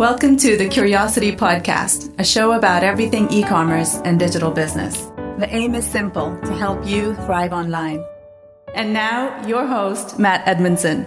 Welcome to the Curiosity Podcast, a show about everything e commerce and digital business. The aim is simple to help you thrive online. And now, your host, Matt Edmundson.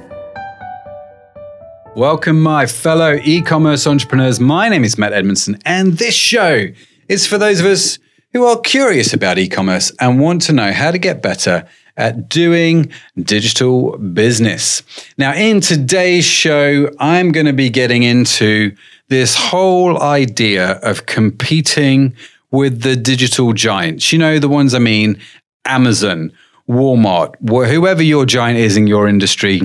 Welcome, my fellow e commerce entrepreneurs. My name is Matt Edmundson, and this show is for those of us who are curious about e commerce and want to know how to get better at doing digital business. Now, in today's show, I'm going to be getting into this whole idea of competing with the digital giants. You know, the ones I mean Amazon, Walmart, whoever your giant is in your industry,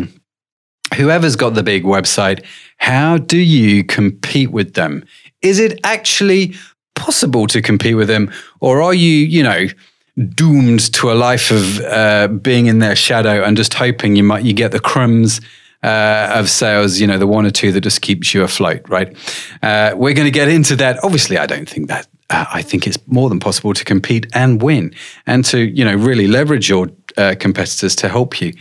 whoever's got the big website, how do you compete with them? Is it actually possible to compete with them? Or are you, you know, doomed to a life of uh, being in their shadow and just hoping you might you get the crumbs uh, of sales, you know, the one or two that just keeps you afloat, right? Uh, we're going to get into that. Obviously, I don't think that. Uh, I think it's more than possible to compete and win, and to you know really leverage your uh, competitors to help you.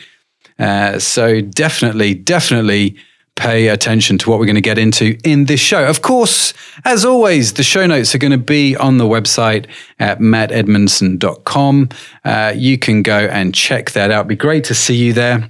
Uh, so definitely, definitely pay attention to what we're going to get into in this show. Of course, as always, the show notes are going to be on the website at mattedmundson.com. Uh, you can go and check that out. It'd be great to see you there.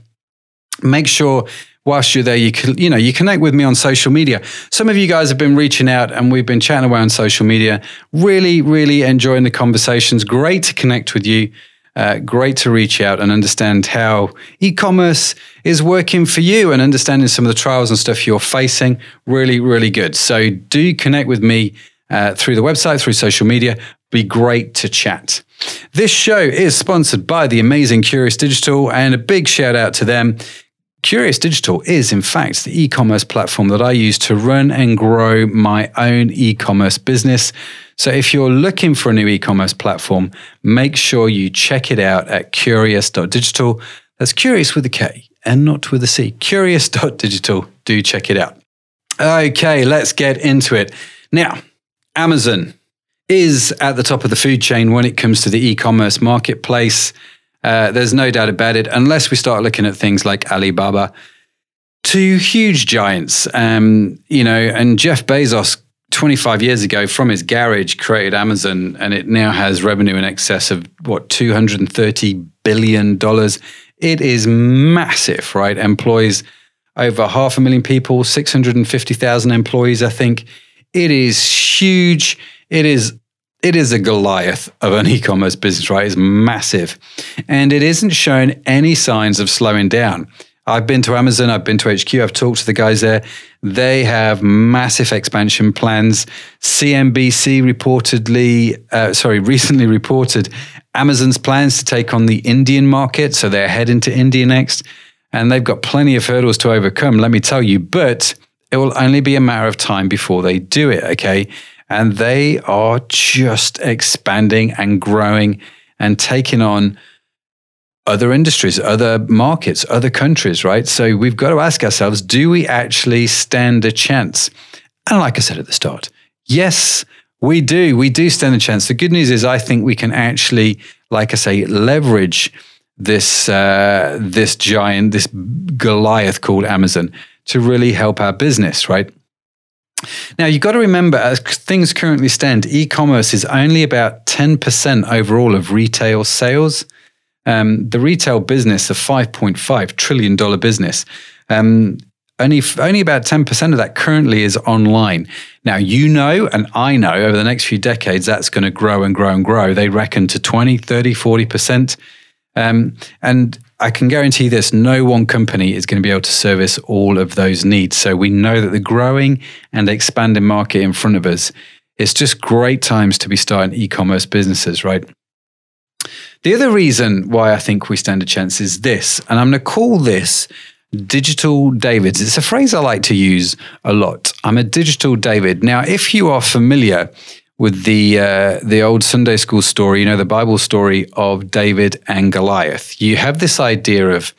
Make sure whilst you're there, you you know, you connect with me on social media. Some of you guys have been reaching out and we've been chatting away on social media. Really, really enjoying the conversations. Great to connect with you. Uh, great to reach out and understand how e-commerce is working for you and understanding some of the trials and stuff you're facing. Really, really good. So do connect with me uh, through the website, through social media. Be great to chat. This show is sponsored by the amazing Kurious Digital, and a big shout out to them. Kurious Digital is, in fact, the e commerce platform that I use to run and grow my own e commerce business. So if you're looking for a new e commerce platform, make sure you check it out at kurious.digital. That's curious with a K and not with a C. Kurious.digital. Do check it out. Okay, let's get into it. Now, Amazon is at the top of the food chain when it comes to the e commerce marketplace. Uh, there's no doubt about it, unless we start looking at things like Alibaba. Two huge giants, um, you know, and Jeff Bezos 25 years ago from his garage created Amazon and it now has revenue in excess of what 230 billion dollars. It is massive, right? Employs over half a million people, 650,000 employees, I think. It is huge. It is it is a Goliath of an e-commerce business, right? It's massive. And it isn't showing any signs of slowing down. I've been to Amazon, I've been to HQ, I've talked to the guys there. They have massive expansion plans. CNBC reportedly, uh, sorry, recently reported Amazon's plans to take on the Indian market. So they're heading to India next. And they've got plenty of hurdles to overcome, let me tell you. But it will only be a matter of time before they do it, okay? And they are just expanding and growing and taking on other industries, other markets, other countries, right? So we've got to ask ourselves do we actually stand a chance? And like I said at the start, yes, we do. We do stand a chance. The good news is, I think we can actually, like I say, leverage this uh, this giant, this Goliath called Amazon, to really help our business, right? Now, you've got to remember, as things currently stand, e commerce is only about 10% overall of retail sales um, the retail business, a $5.5 trillion business, um, only, only about 10% of that currently is online. Now, you know, and I know over the next few decades, that's going to grow and grow and grow. They reckon to 20, 30, 40%. Um, and I can guarantee this no one company is going to be able to service all of those needs. So we know that the growing and expanding market in front of us, it's just great times to be starting e commerce businesses, right? The other reason why I think we stand a chance is this, and I'm going to call this digital Davids. It's a phrase I like to use a lot. I'm a digital David. Now, if you are familiar with the uh, the old Sunday school story, you know the Bible story of David and Goliath, you have this idea of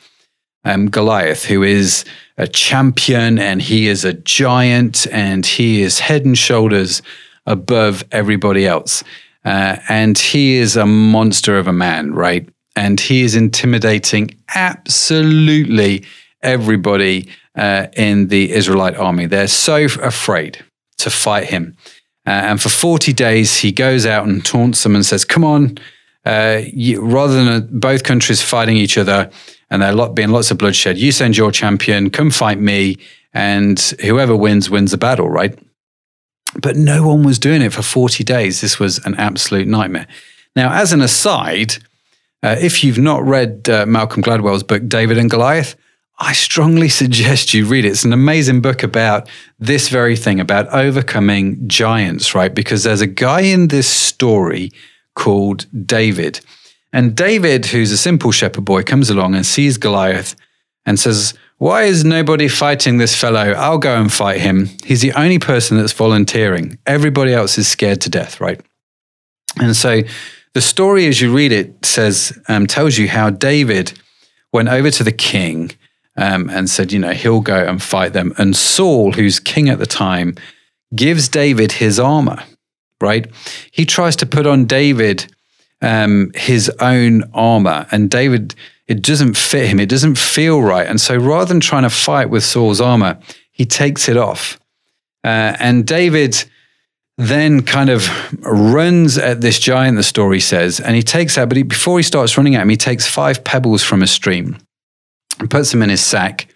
um, Goliath, who is a champion and he is a giant and he is head and shoulders above everybody else. Uh, and he is a monster of a man, right? And he is intimidating absolutely everybody uh, in the Israelite army. They're so afraid. to fight him. Uh, and for 40 days, he goes out and taunts them and says, Come on, uh, you, rather than uh, both countries fighting each other and there lot, being lots of bloodshed, you send your champion, come fight me, and whoever wins, wins the battle, right? But no one was doing it for 40 days. This was an absolute nightmare. Now, as an aside, uh, if you've not read uh, Malcolm Gladwell's book, David and Goliath, I strongly suggest you read it. It's an amazing book about this very thing, about overcoming giants, right? Because there's a guy in this story called David. And David, who's a simple shepherd boy, comes along and sees Goliath and says, Why is nobody fighting this fellow? I'll go and fight him. He's the only person that's volunteering. Everybody else is scared to death, right? And so the story, as you read it, says, um, tells you how David went over to the king um, and said, you know, he'll go and fight them. And Saul, who's king at the time, gives David his armor, right? He tries to put on David um, his own armor, and David, it doesn't fit him. It doesn't feel right. And so rather than trying to fight with Saul's armor, he takes it off. Uh, and David then kind of runs at this giant, the story says, and he takes out, but he, before he starts running at him, he takes five pebbles from a stream and puts them in his sack.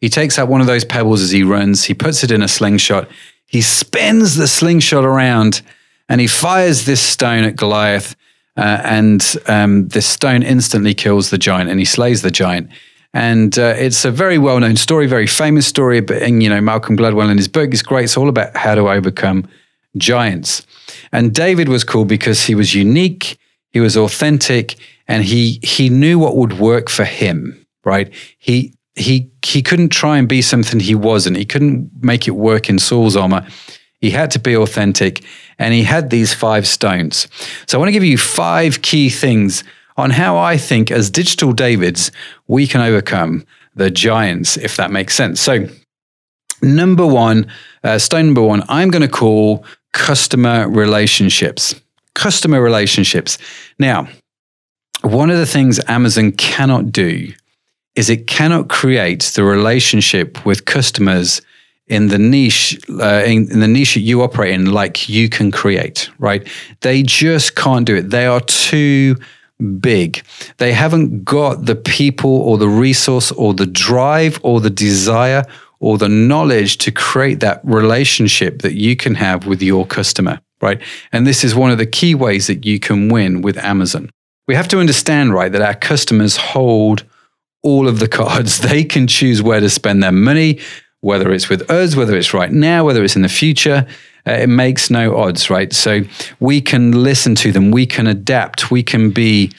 He takes out one of those pebbles as he runs. He puts it in a slingshot. He spins the slingshot around and he fires this stone at Goliath. Uh, and um, this stone instantly kills the giant and he slays the giant. And uh, it's a very well known story, very famous story. But, and, you know, Malcolm Gladwell in his book is great. It's all about how to overcome giants. And David was cool because he was unique, he was authentic, and he he knew what would work for him right? He he he couldn't try and be something he wasn't. He couldn't make it work in Saul's armor. He had to be authentic, and he had these five stones. So I want to give you five key things on how I think, as digital Davids, we can overcome the giants, if that makes sense. So, number one, uh, stone number one, I'm going to call customer relationships. Customer relationships. Now, one of the things Amazon cannot do is it cannot create the relationship with customers in the niche uh, in, in, the niche that you operate in like you can create right? They just can't do it. They are too big. They haven't got the people or the resource or the drive or the desire or the knowledge to create that relationship that you can have with your customer right? And this is one of the key ways that you can win with amazon. We have to understand right that our customers hold all of the cards. They can choose where to spend their money, whether it's with us, whether it's right now, whether it's in the future. Uh, it makes no odds, right? So we can listen to them, we can adapt, we can be,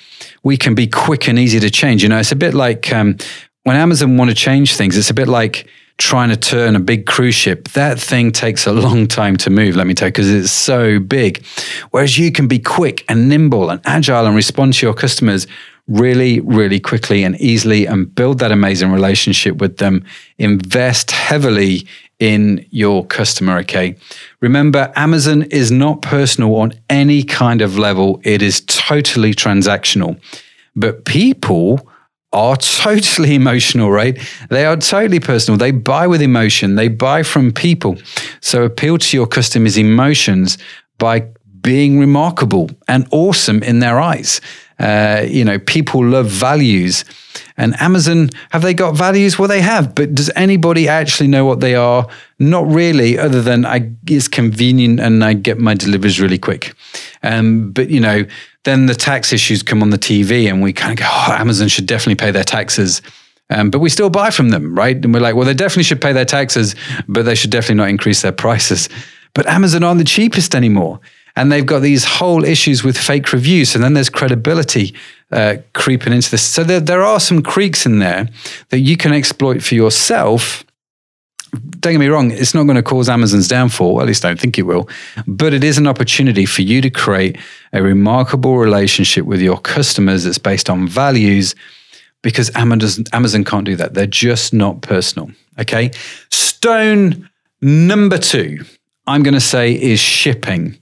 we can be quick and easy to change. You know, it's a bit like um, when Amazon want to change things. It's a bit like trying to turn a big cruise ship. That thing takes a long time to move. Let me tell you, because it's so big. Whereas you can be quick and nimble and agile and respond to your customers really, really quickly and easily and build that amazing relationship with them. Invest heavily in your customer. Okay. Remember, Amazon is not personal on any kind of level, it is totally transactional. But people are totally emotional, right? They are totally personal. They buy with emotion, they buy from people. So appeal to your customers' emotions by being remarkable and awesome in their eyes. Uh, you know, people love values. And Amazon, have they got values? Well, they have, but does anybody actually know what they are? Not really, other than I, it's convenient and I get my deliveries really quick. Um, but, you know, then the tax issues come on the TV and we kind of go, oh, Amazon should definitely pay their taxes. Um, but we still buy from them, right? And we're like, well, they definitely should pay their taxes, but they should definitely not increase their prices. But Amazon aren't the cheapest anymore and they've got these whole issues with fake reviews and then there's credibility uh, creeping into this. So there, there are some creeks in there that you can exploit for yourself. Don't get me wrong it's not going to cause amazon's downfall at least i don't think it will but it is an opportunity for you to create a remarkable relationship with your customers that's based on values because amazon, amazon can't do that. They're just not personal okay? Stone number two i'm going to say is shipping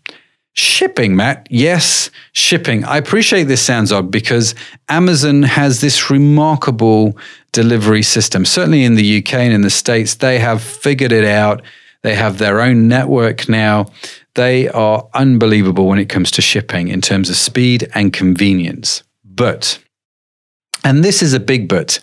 Shipping, Matt. Yes, shipping. I appreciate this sounds odd because Amazon has this remarkable delivery system. Certainly in the UK and in the States, they have figured it out. They have their own network now. They are unbelievable when it comes to shipping in terms of speed and convenience. But, and this is a big but,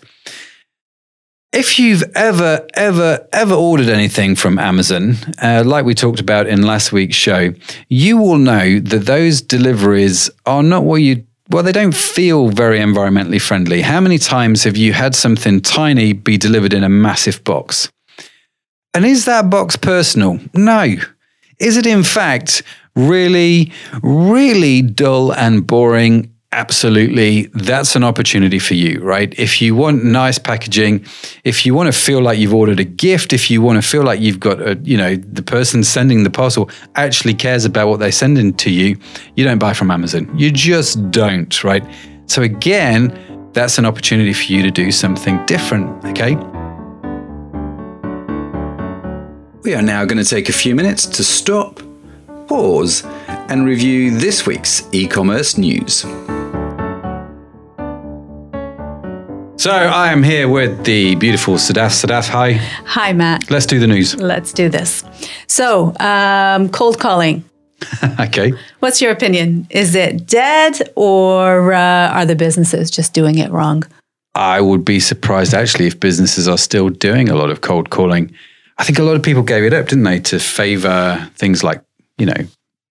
if you've ever, ever, ever ordered anything from Amazon, uh, like we talked about in last week's show, you will know that those deliveries are not what you well, they don't feel very environmentally friendly. How many times have you had something tiny be delivered in a massive box? And is that box personal? No. Is it, in fact, really, really dull and boring absolutely. That's an opportunity for you right? If you want nice packaging if you want to feel like you've ordered a gift if you want to feel like you've got a you know the person sending the parcel actually cares about what they're sending to you you don't buy from amazon. You just don't right? So again that's an opportunity for you to do something different okay? We are now going to take a few minutes to stop pause and review this week's e-commerce news So I am here with the beautiful Sadaf. Sadaf, hi. Hi, Matt. Let's do the news. Let's do this. So, um, cold calling. okay. What's your opinion? Is it dead or uh, are the businesses just doing it wrong? I would be surprised actually if businesses are still doing a lot of cold calling. I think a lot of people gave it up, didn't they, to favor things like, you know,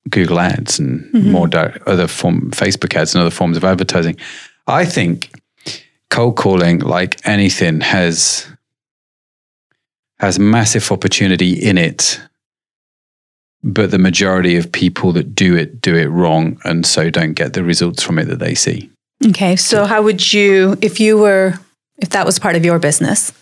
Google ads and mm-hmm. more di- other form Facebook ads and other forms of advertising. I think cold calling, like anything, has has massive opportunity in it. But the majority of people that do it do it wrong and so don't get the results from it that they see. Okay. So how would you if you were if that was part of your business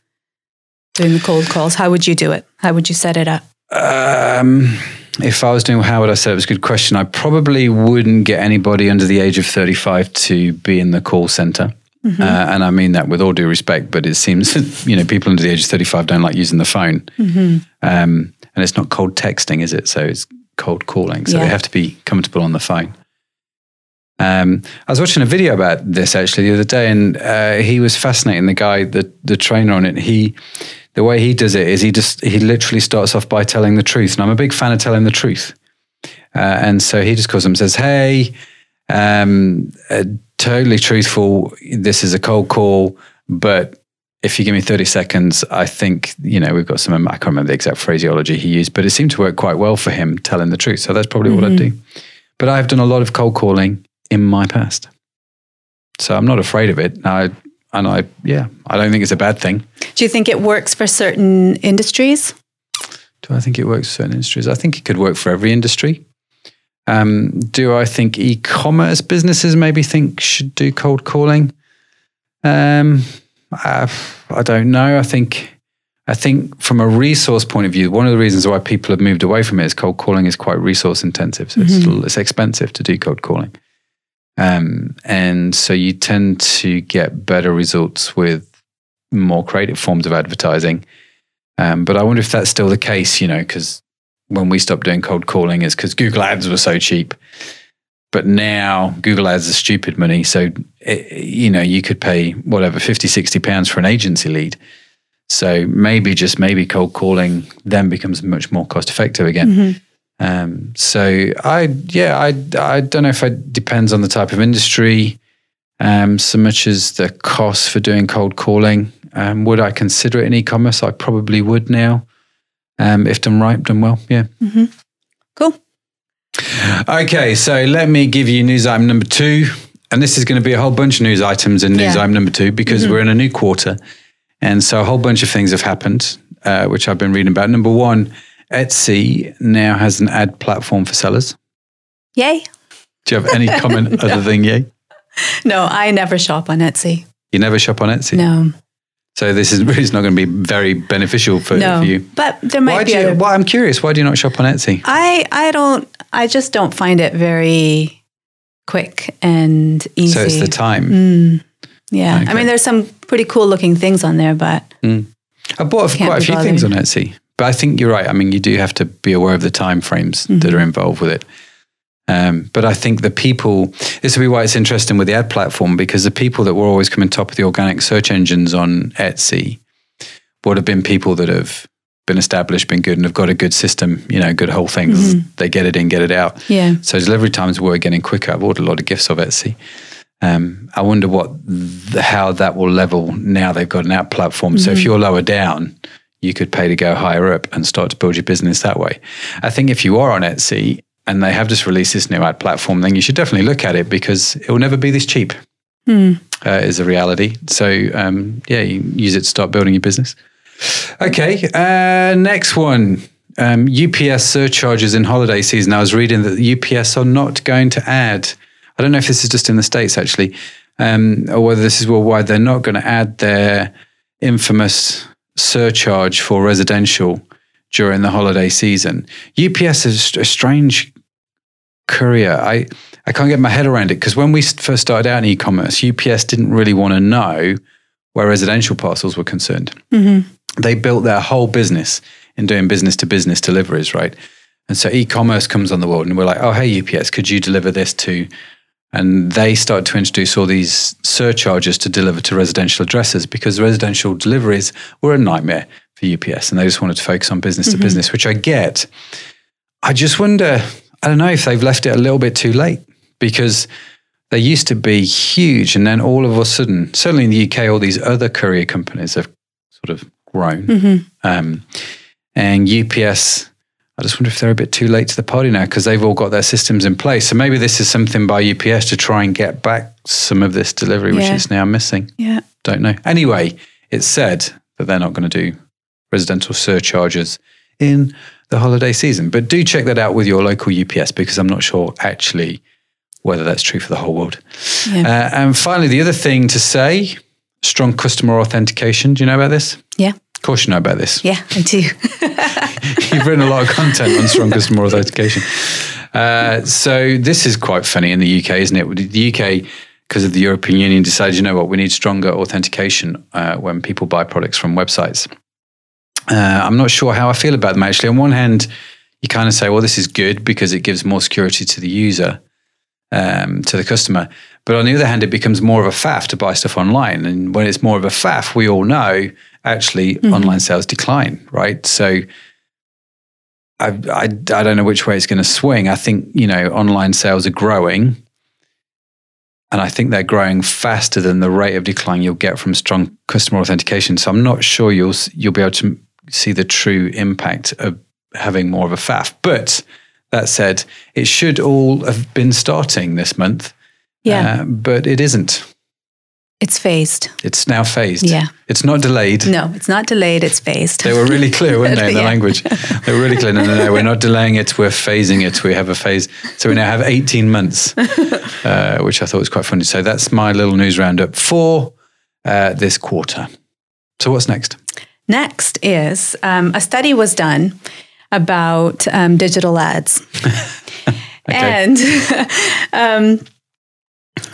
doing the cold calls, how would you do it? How would you set it up? Um if I was doing how would I say it was a good question. I probably wouldn't get anybody under the age of 35 to be in the call center. Mm-hmm. Uh, and I mean that with all due respect, but it seems you know people under the age of thirty-five don't like using the phone, mm-hmm. um, and it's not cold texting, is it? So it's cold calling. So yeah. they have to be comfortable on the phone. Um, I was watching a video about this actually the other day, and uh, he was fascinating. The guy, the the trainer on it, he the way he does it is he just he literally starts off by telling the truth, and I'm a big fan of telling the truth. Uh, and so he just calls them, says, "Hey." Um, uh, totally truthful. This is a cold call, but if you give me 30 seconds, I think, you know, we've got some, I can't remember the exact phraseology he used, but it seemed to work quite well for him telling the truth. So that's probably mm-hmm. what I'd do. But I've done a lot of cold calling in my past. So I'm not afraid of it. I, and I, yeah, I don't think it's a bad thing. Do you think it works for certain industries? Do I think it works for certain industries? I think it could work for every industry. Um, do I think e-commerce businesses maybe think should do cold calling? Um, I, I don't know. I think I think from a resource point of view, one of the reasons why people have moved away from it is cold calling is quite resource intensive. So mm-hmm. it's, it's expensive to do cold calling. Um, and so you tend to get better results with more creative forms of advertising. Um, but I wonder if that's still the case, you know, because when we stopped doing cold calling is because Google Ads were so cheap. But now Google Ads is stupid money. So, it, you know, you could pay whatever, 50, 60 pounds for an agency lead. So maybe just maybe cold calling then becomes much more cost effective again. Mm-hmm. Um, so I, yeah, I, I don't know if it depends on the type of industry um, so much as the cost for doing cold calling. Um, would I consider it in e-commerce? I probably would now. Um, if done right, done well. Yeah. Mm-hmm. Cool. Okay, so let me give you news item number two. And this is going to be a whole bunch of news items in news yeah. item number two because mm-hmm. we're in a new quarter. And so a whole bunch of things have happened, uh, which I've been reading about. Number one, Etsy now has an ad platform for sellers. Yay. Do you have any comment no. other than yay? No, I never shop on Etsy. You never shop on Etsy? No. So this is it's not going to be very beneficial for, no, for you. But there might why be. You, why, I'm curious. Why do you not shop on Etsy? I I don't. I just don't find it very quick and easy. So it's the time. Mm, yeah, okay. I mean, there's some pretty cool looking things on there, but mm. I bought quite a few bothered. things on Etsy. But I think you're right. I mean, you do have to be aware of the time frames mm-hmm. that are involved with it. Um, but I think the people, this will be why it's interesting with the ad platform because the people that were always coming top of the organic search engines on Etsy would have been people that have been established, been good, and have got a good system, you know, good whole thing. They get it in, get it out. Yeah. So delivery times were getting quicker. I've ordered a lot of gifts off Etsy. Um, I wonder what the, how that will level now they've got an app platform. So if you're lower down, you could pay to go higher up and start to build your business that way. I think if you are on Etsy and they have just released this new ad platform, then you should definitely look at it because it will never be this cheap. Uh, is a reality. So um, yeah, you use it to start building your business. Okay, uh, next one. Um, UPS surcharges in holiday season. I was reading that UPS are not going to add. I don't know if this is just in the states actually, um, or whether this is worldwide. They're not going to add their infamous surcharge for residential during the holiday season. UPS is a strange courier. I I can't get my head around it because when we first started out in e-commerce, UPS didn't really want to know where residential parcels were concerned. Mm-hmm. They built their whole business in doing business to business deliveries, right? And so e-commerce comes on the world, and we're like, oh, hey UPS, could you deliver this to? And they started to introduce all these surcharges to deliver to residential addresses because residential deliveries were a nightmare for UPS, and they just wanted to focus on business to mm-hmm. business, which I get. I just wonder, I don't know if they've left it a little bit too late because they used to be huge. And then all of a sudden, certainly in the UK, all these other courier companies have sort of grown. Um, and UPS, I just wonder if they're a bit too late to the party now because they've all got their systems in place. So maybe this is something by UPS to try and get back some of this delivery, which is now missing. Yeah. Don't know. Anyway, it's said that they're not going to do residential surcharges in the holiday season. But do check that out with your local UPS because I'm not sure actually whether that's true for the whole world. Yeah. Uh, and finally, the other thing to say strong customer authentication. Do you know about this? Yeah. Of course, you know about this. Yeah, I do. You've written a lot of content on strong customer authentication. Uh, so this is quite funny in the UK, isn't it? The UK, because of the European Union, decided, you know what, we need stronger authentication uh, when people buy products from websites. Uh, I'm not sure how I feel about them actually. On one hand, you kind of say, well, this is good because it gives more security to the user, um, to the customer. But on the other hand, it becomes more of a faff to buy stuff online. And when it's more of a faff, we all know actually online sales decline, right? So I, I, I don't know which way it's going to swing. I think, you know, online sales are growing. And I think they're growing faster than the rate of decline you'll get from strong customer authentication. So I'm not sure you'll you'll be able to see the true impact of having more of a faff. But that said, it should all have been starting this month. Yeah. Uh, but it isn't. It's phased. It's now phased. Yeah. It's not delayed. No, it's not delayed, it's phased. They were really clear, weren't they, in the Yeah. language? They were really clear. No, no, no, we're not delaying it. We're phasing it. We have a phase. So we now have 18 months, uh, which I thought was quite funny. So that's my little news roundup for uh, this quarter. So what's next? Next is um, a study was done about um, digital ads. And um,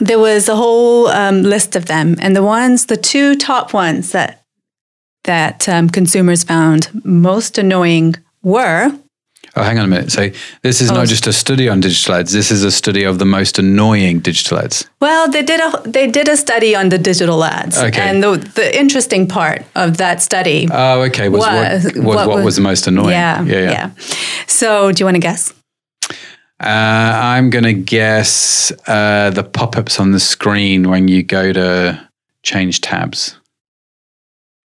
there was a whole um, list of them. And the ones, the two top ones that, that um, consumers found most annoying were Oh, hang on a minute. So this is Oh. not just a study on digital ads. This is a study of the most annoying digital ads. Well, they did a they did a study on the digital ads, Okay. and the the interesting part of that study, Oh, okay. Was what, Was- was what what, was- was the most annoying? yeah, yeah. yeah, So, do you want to guess? Uh, I'm going to guess uh, the pop-ups on the screen when you go to change tabs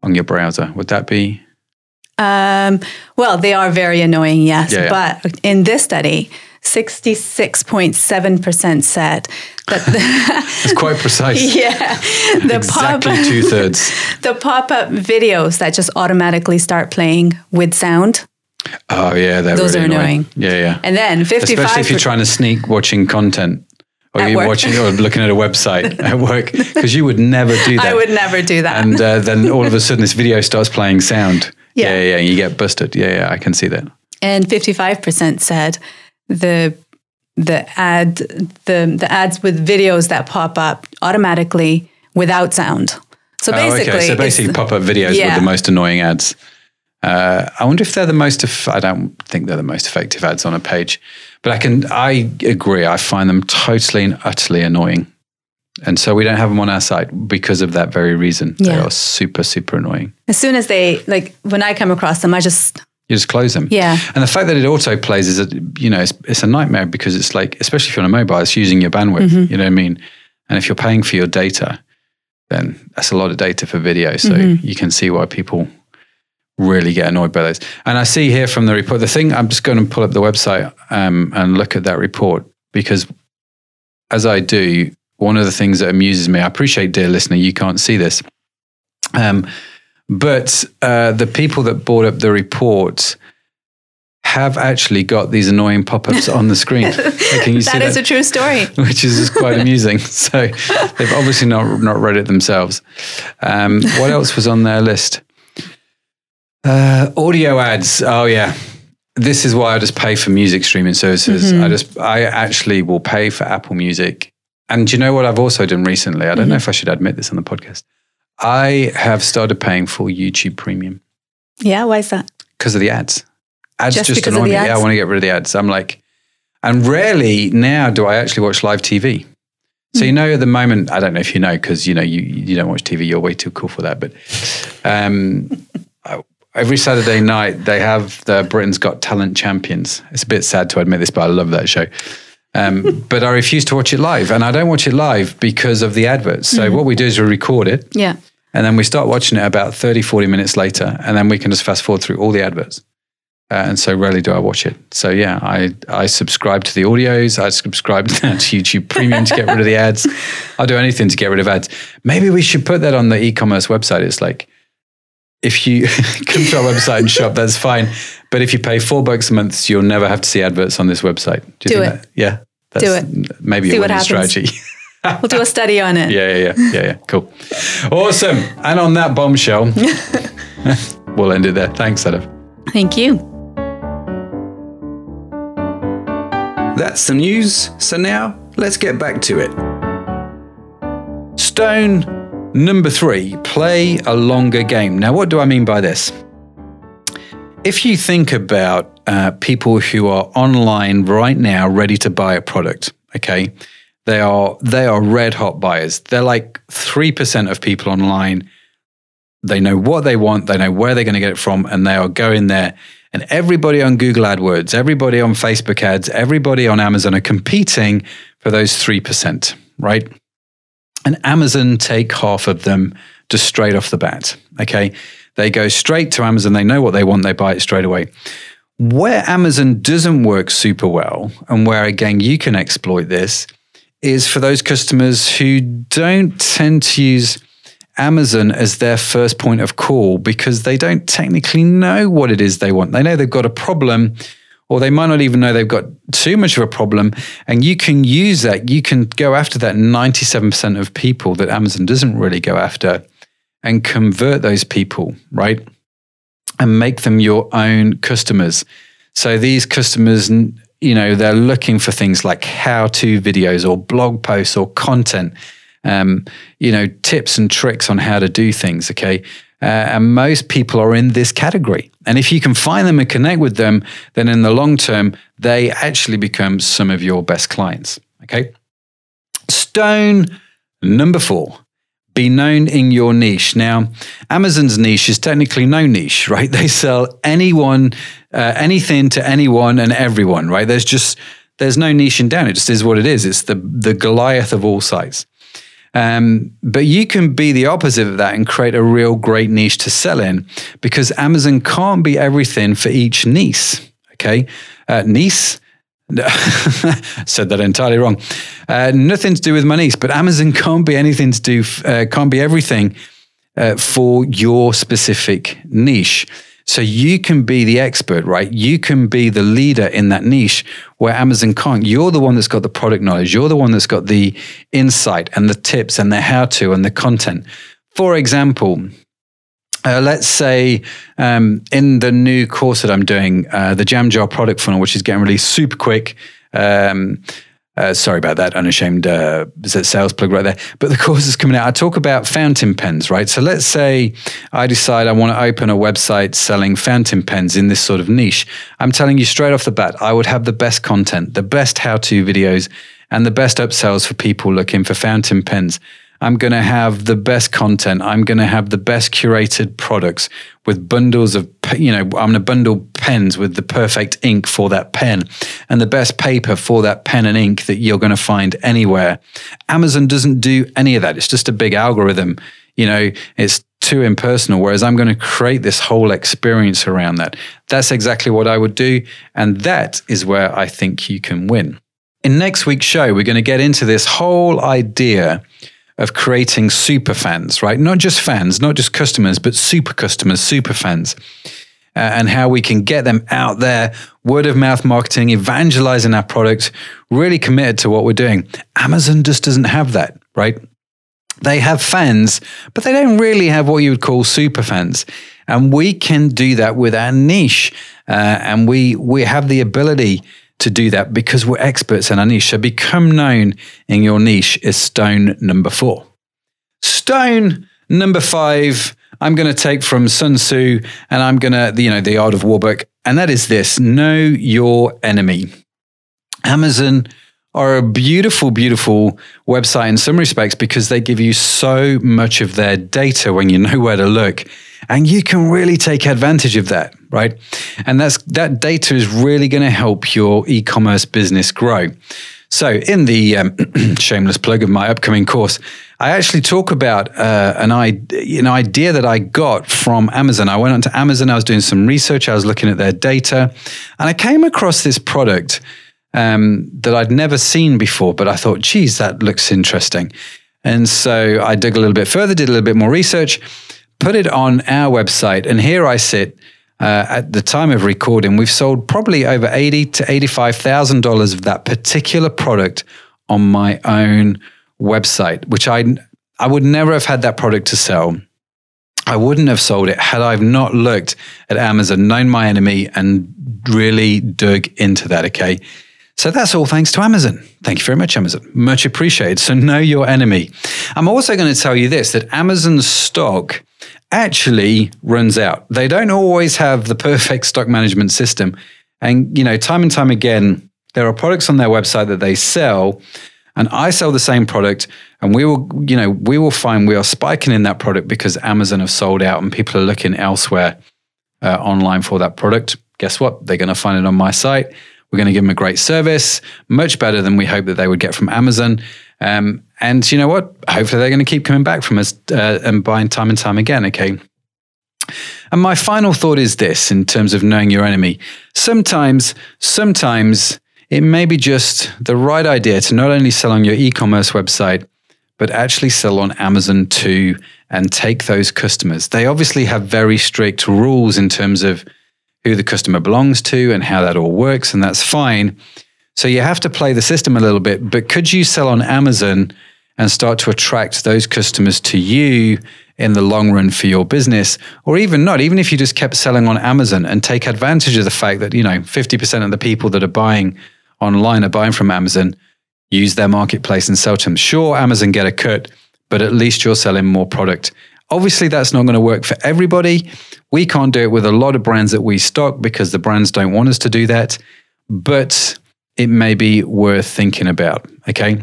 on your browser. Would that be? Um, well, they are very annoying, yes. Yeah, yeah. But in this study, sixty six point seven percent said that the, It's quite precise. yeah the exactly pop two thirds. the pop up videos that just automatically start playing with sound, Oh yeah, Those really are annoying. Yeah, yeah. and then 55 especially if you're trying to sneak watching content, or you're watching or looking at a website at work, because you would never do that. I would never do that. and uh, then all of a sudden, this video starts playing sound. Yeah. yeah, yeah. You get busted. Yeah, yeah. I can see that. and 55% said the the ad the the ads with videos that pop up automatically without sound. So Oh, basically, okay. So basically, pop-up videos Yeah. were the most annoying ads. Uh, I wonder if they're the most. Eff- I don't think they're the most effective ads on a page, but I can. I agree. I find them totally and utterly annoying. And so we don't have them on our site because of that very reason. Yeah. They are super, super annoying. As soon as they like when I come across them, I just You just close them. Yeah. And the fact that it auto plays is, a, you know, it's, it's a nightmare because it's like, especially if you're on a mobile, it's using your bandwidth. Mm-hmm. You know what I mean? And if you're paying for your data, then that's a lot of data for video. So Mm-hmm. you can see why people really get annoyed by those. And I see here from the report, the thing, I'm just going to pull up the website um, and look at that report because as I do, one of the things that amuses me, I appreciate, dear listener, you can't see this. Um, but uh, the people that brought up the report have actually got these annoying pop-ups on the screen. Can you see that that? is a true story. Which is quite amusing. So they've obviously not not read it themselves. Um, what else was on their list? Uh, audio ads. Oh yeah, this is why I just pay for music streaming services. I just I actually will pay for Apple Music. And do you know what I've also done recently? I don't know if I should admit this on the podcast. I have started paying for YouTube Premium Yeah, why is that? because of the ads. Ads Just just, annoy me. Yeah, I want to get rid of the ads. I'm like, and rarely now do I actually watch live TV. So Hmm. you know, at the moment, I don't know if you know because you know you you don't watch TV. You're way too cool for that. But um, every Saturday night they have the Britain's Got Talent champions. It's a bit sad to admit this, but I love that show. Um, but I refuse to watch it live, and I don't watch it live because of the adverts. So Hmm. what we do is we record it, Yeah. and then we start watching it about 30, 40 minutes later, and then we can just fast forward through all the adverts. Uh, and so rarely do I watch it. So yeah, I, I subscribe to the audios. I subscribe to YouTube Premium to get rid of the ads. I'll do anything to get rid of ads. Maybe we should put that on the e-commerce website. It's like, if you come to our website and shop, that's fine. But if you pay four bucks a month, you'll never have to see adverts on this website. Do, you Do think it. That? Yeah. That's Do it. Maybe See a what winning happens. strategy. We'll do a study on it. Yeah, yeah, yeah, yeah, yeah. Cool. Awesome. And on that bombshell, we'll end it there. Thanks, Adam. Thank you. That's the news. So now let's get back to it. Stone number three play a longer game. Now, what do I mean by this? If you think about uh, people who are online right now ready to buy a product, okay, they are they are red hot buyers. They're like three percent of people online. They know what they want, they know where they're going to get it from, and they are going there. And everybody on Google AdWords, everybody on Facebook ads, everybody on Amazon are competing for those 3%, right? And Amazon take half of them just straight off the bat. Okay. They go straight to Amazon. They know what they want. They buy it straight away. Where Amazon doesn't work super well, and where again you can exploit this, is for those customers who don't tend to use Amazon as their first point of call because they don't technically know what it is they want. They know they've got a problem, or they might not even know they've got too much of a problem. And you can use that. You can go after that 97% of people that Amazon doesn't really go after and convert those people, right? And make them your own customers. So these customers, you know, they're looking for things like how to videos or blog posts or content um, you know, tips and tricks on how to do things. Okay. Uh, and most people are in this category. And if you can find them and connect with them, then in the long term, they actually become some of your best clients. Okay. Stone number four. Be known in your niche. Now, Amazon's niche is technically no niche, right? They sell anyone, uh, anything to anyone and everyone, right? There's just there's no niching down. It just is what it is. It's the the Goliath of all sites. Um, but you can be the opposite of that and create a real great niche to sell in because Amazon can't be everything for each niece. Okay. Uh, niece. said that entirely wrong. Uh, nothing to do with my niece, but Amazon can't be anything to do, uh, can't be everything uh, for your specific niche. So you can be the expert, right? You can be the leader in that niche where Amazon can't. You're the one that's got the product knowledge. You're the one that's got the insight and the tips and the how to and the content. For example, uh, let's say um, in the new course that I'm doing, uh, the Jam Jar product funnel, which is getting released super quick. Um, uh, sorry about that, unashamed uh, sales plug right there. But the course is coming out. I talk about fountain pens, right? So let's say I decide I want to open a website selling fountain pens in this sort of niche. I'm telling you straight off the bat, I would have the best content, the best how to videos, and the best upsells for people looking for fountain pens. I'm going to have the best content. I'm going to have the best curated products with bundles of, you know, I'm going to bundle pens with the perfect ink for that pen and the best paper for that pen and ink that you're going to find anywhere. Amazon doesn't do any of that. It's just a big algorithm. You know, it's too impersonal. Whereas I'm going to create this whole experience around that. That's exactly what I would do. And that is where I think you can win. In next week's show, we're going to get into this whole idea of creating super fans, right? Not just fans, not just customers, but super customers, super fans. Uh, and how we can get them out there, word of mouth marketing, evangelizing our product, really committed to what we're doing. Amazon just doesn't have that, right? They have fans, but they don't really have what you would call super fans. And we can do that with our niche. Uh, and we, we have the ability to do that because we're experts in our niche. So become known in your niche is stone number four. Stone number five, I'm going to take from Sun Tzu and I'm going to, you know, the art of war book. And that is this know your enemy. Amazon are a beautiful, beautiful website in some respects because they give you so much of their data when you know where to look. And you can really take advantage of that, right? And that's that data is really going to help your e-commerce business grow. So, in the um, shameless plug of my upcoming course, I actually talk about uh, an, an idea that I got from Amazon. I went onto Amazon, I was doing some research, I was looking at their data, and I came across this product um, that I'd never seen before, but I thought, geez, that looks interesting. And so I dug a little bit further, did a little bit more research, put it on our website, and here I sit. Uh, at the time of recording, we've sold probably over eighty to eighty-five thousand dollars of that particular product on my own website, which I I would never have had that product to sell. I wouldn't have sold it had I not looked at Amazon, known my enemy, and really dug into that. Okay. So that's all thanks to Amazon. Thank you very much, Amazon. Much appreciated. So know your enemy. I'm also going to tell you this that Amazon's stock actually runs out. They don't always have the perfect stock management system. And, you know, time and time again, there are products on their website that they sell and I sell the same product and we will, you know, we will find we are spiking in that product because Amazon have sold out and people are looking elsewhere uh, online for that product. Guess what? They're going to find it on my site. We're going to give them a great service, much better than we hope that they would get from Amazon. Um, and you know what? Hopefully, they're going to keep coming back from us uh, and buying time and time again. Okay. And my final thought is this in terms of knowing your enemy. Sometimes, sometimes it may be just the right idea to not only sell on your e commerce website, but actually sell on Amazon too and take those customers. They obviously have very strict rules in terms of who the customer belongs to and how that all works, and that's fine. So you have to play the system a little bit. But could you sell on Amazon and start to attract those customers to you in the long run for your business? Or even not, even if you just kept selling on Amazon and take advantage of the fact that, you know, 50% of the people that are buying online are buying from Amazon, use their marketplace and sell to them. Sure, Amazon get a cut, but at least you're selling more product. Obviously, that's not going to work for everybody. We can't do it with a lot of brands that we stock because the brands don't want us to do that. But it may be worth thinking about. Okay.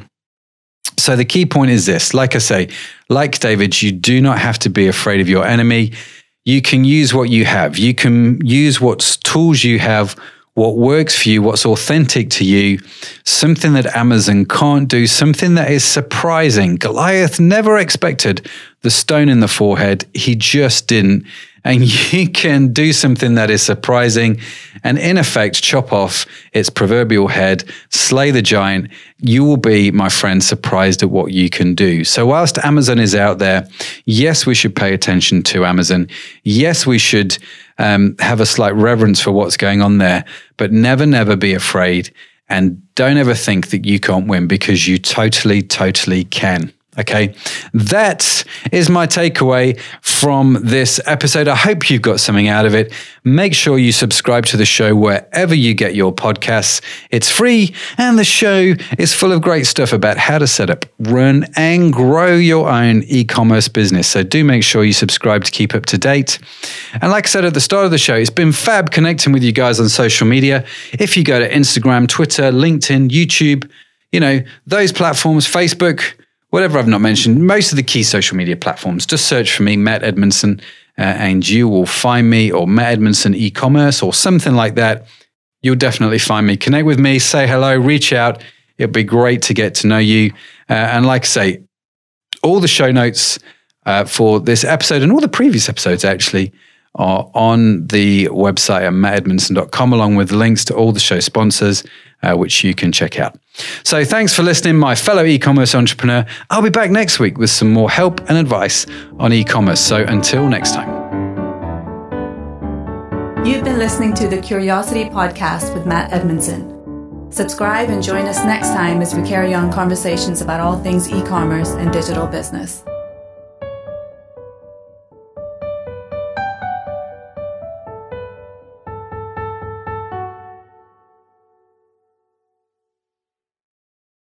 So the key point is this like I say, like David, you do not have to be afraid of your enemy. You can use what you have, you can use what tools you have what works for you, what's authentic to you, something that Amazon can't do, something that is surprising. Goliath never expected the stone in the forehead, he just didn't. And you can do something that is surprising and, in effect, chop off its proverbial head, slay the giant. You will be, my friend, surprised at what you can do. So, whilst Amazon is out there, yes, we should pay attention to Amazon. Yes, we should um, have a slight reverence for what's going on there, but never, never be afraid. And don't ever think that you can't win because you totally, totally can. Okay. That is my takeaway from this episode. I hope you've got something out of it. Make sure you subscribe to the show wherever you get your podcasts. It's free and the show is full of great stuff about how to set up, run, and grow your own e commerce business. So do make sure you subscribe to keep up to date. And like I said at the start of the show, it's been fab connecting with you guys on social media. If you go to Instagram, Twitter, LinkedIn, YouTube, you know, those platforms, Facebook, whatever I've not mentioned, most of the key social media platforms, just search for me, Matt Edmundson, uh, and you will find me or Matt Edmundson e-commerce or something like that. You'll definitely find me. Connect with me, say hello, reach out. It'd be great to get to know you. Uh, and like I say, all the show notes uh, for this episode and all the previous episodes actually are on the website at mattedmundson.com, along with links to all the show sponsors, uh, which you can check out. So thanks for listening, my fellow e commerce entrepreneur. I'll be back next week with some more help and advice on e commerce. So until next time. You've been listening to the Curiosity Podcast with Matt Edmundson. Subscribe and join us next time as we carry on conversations about all things e commerce and digital business.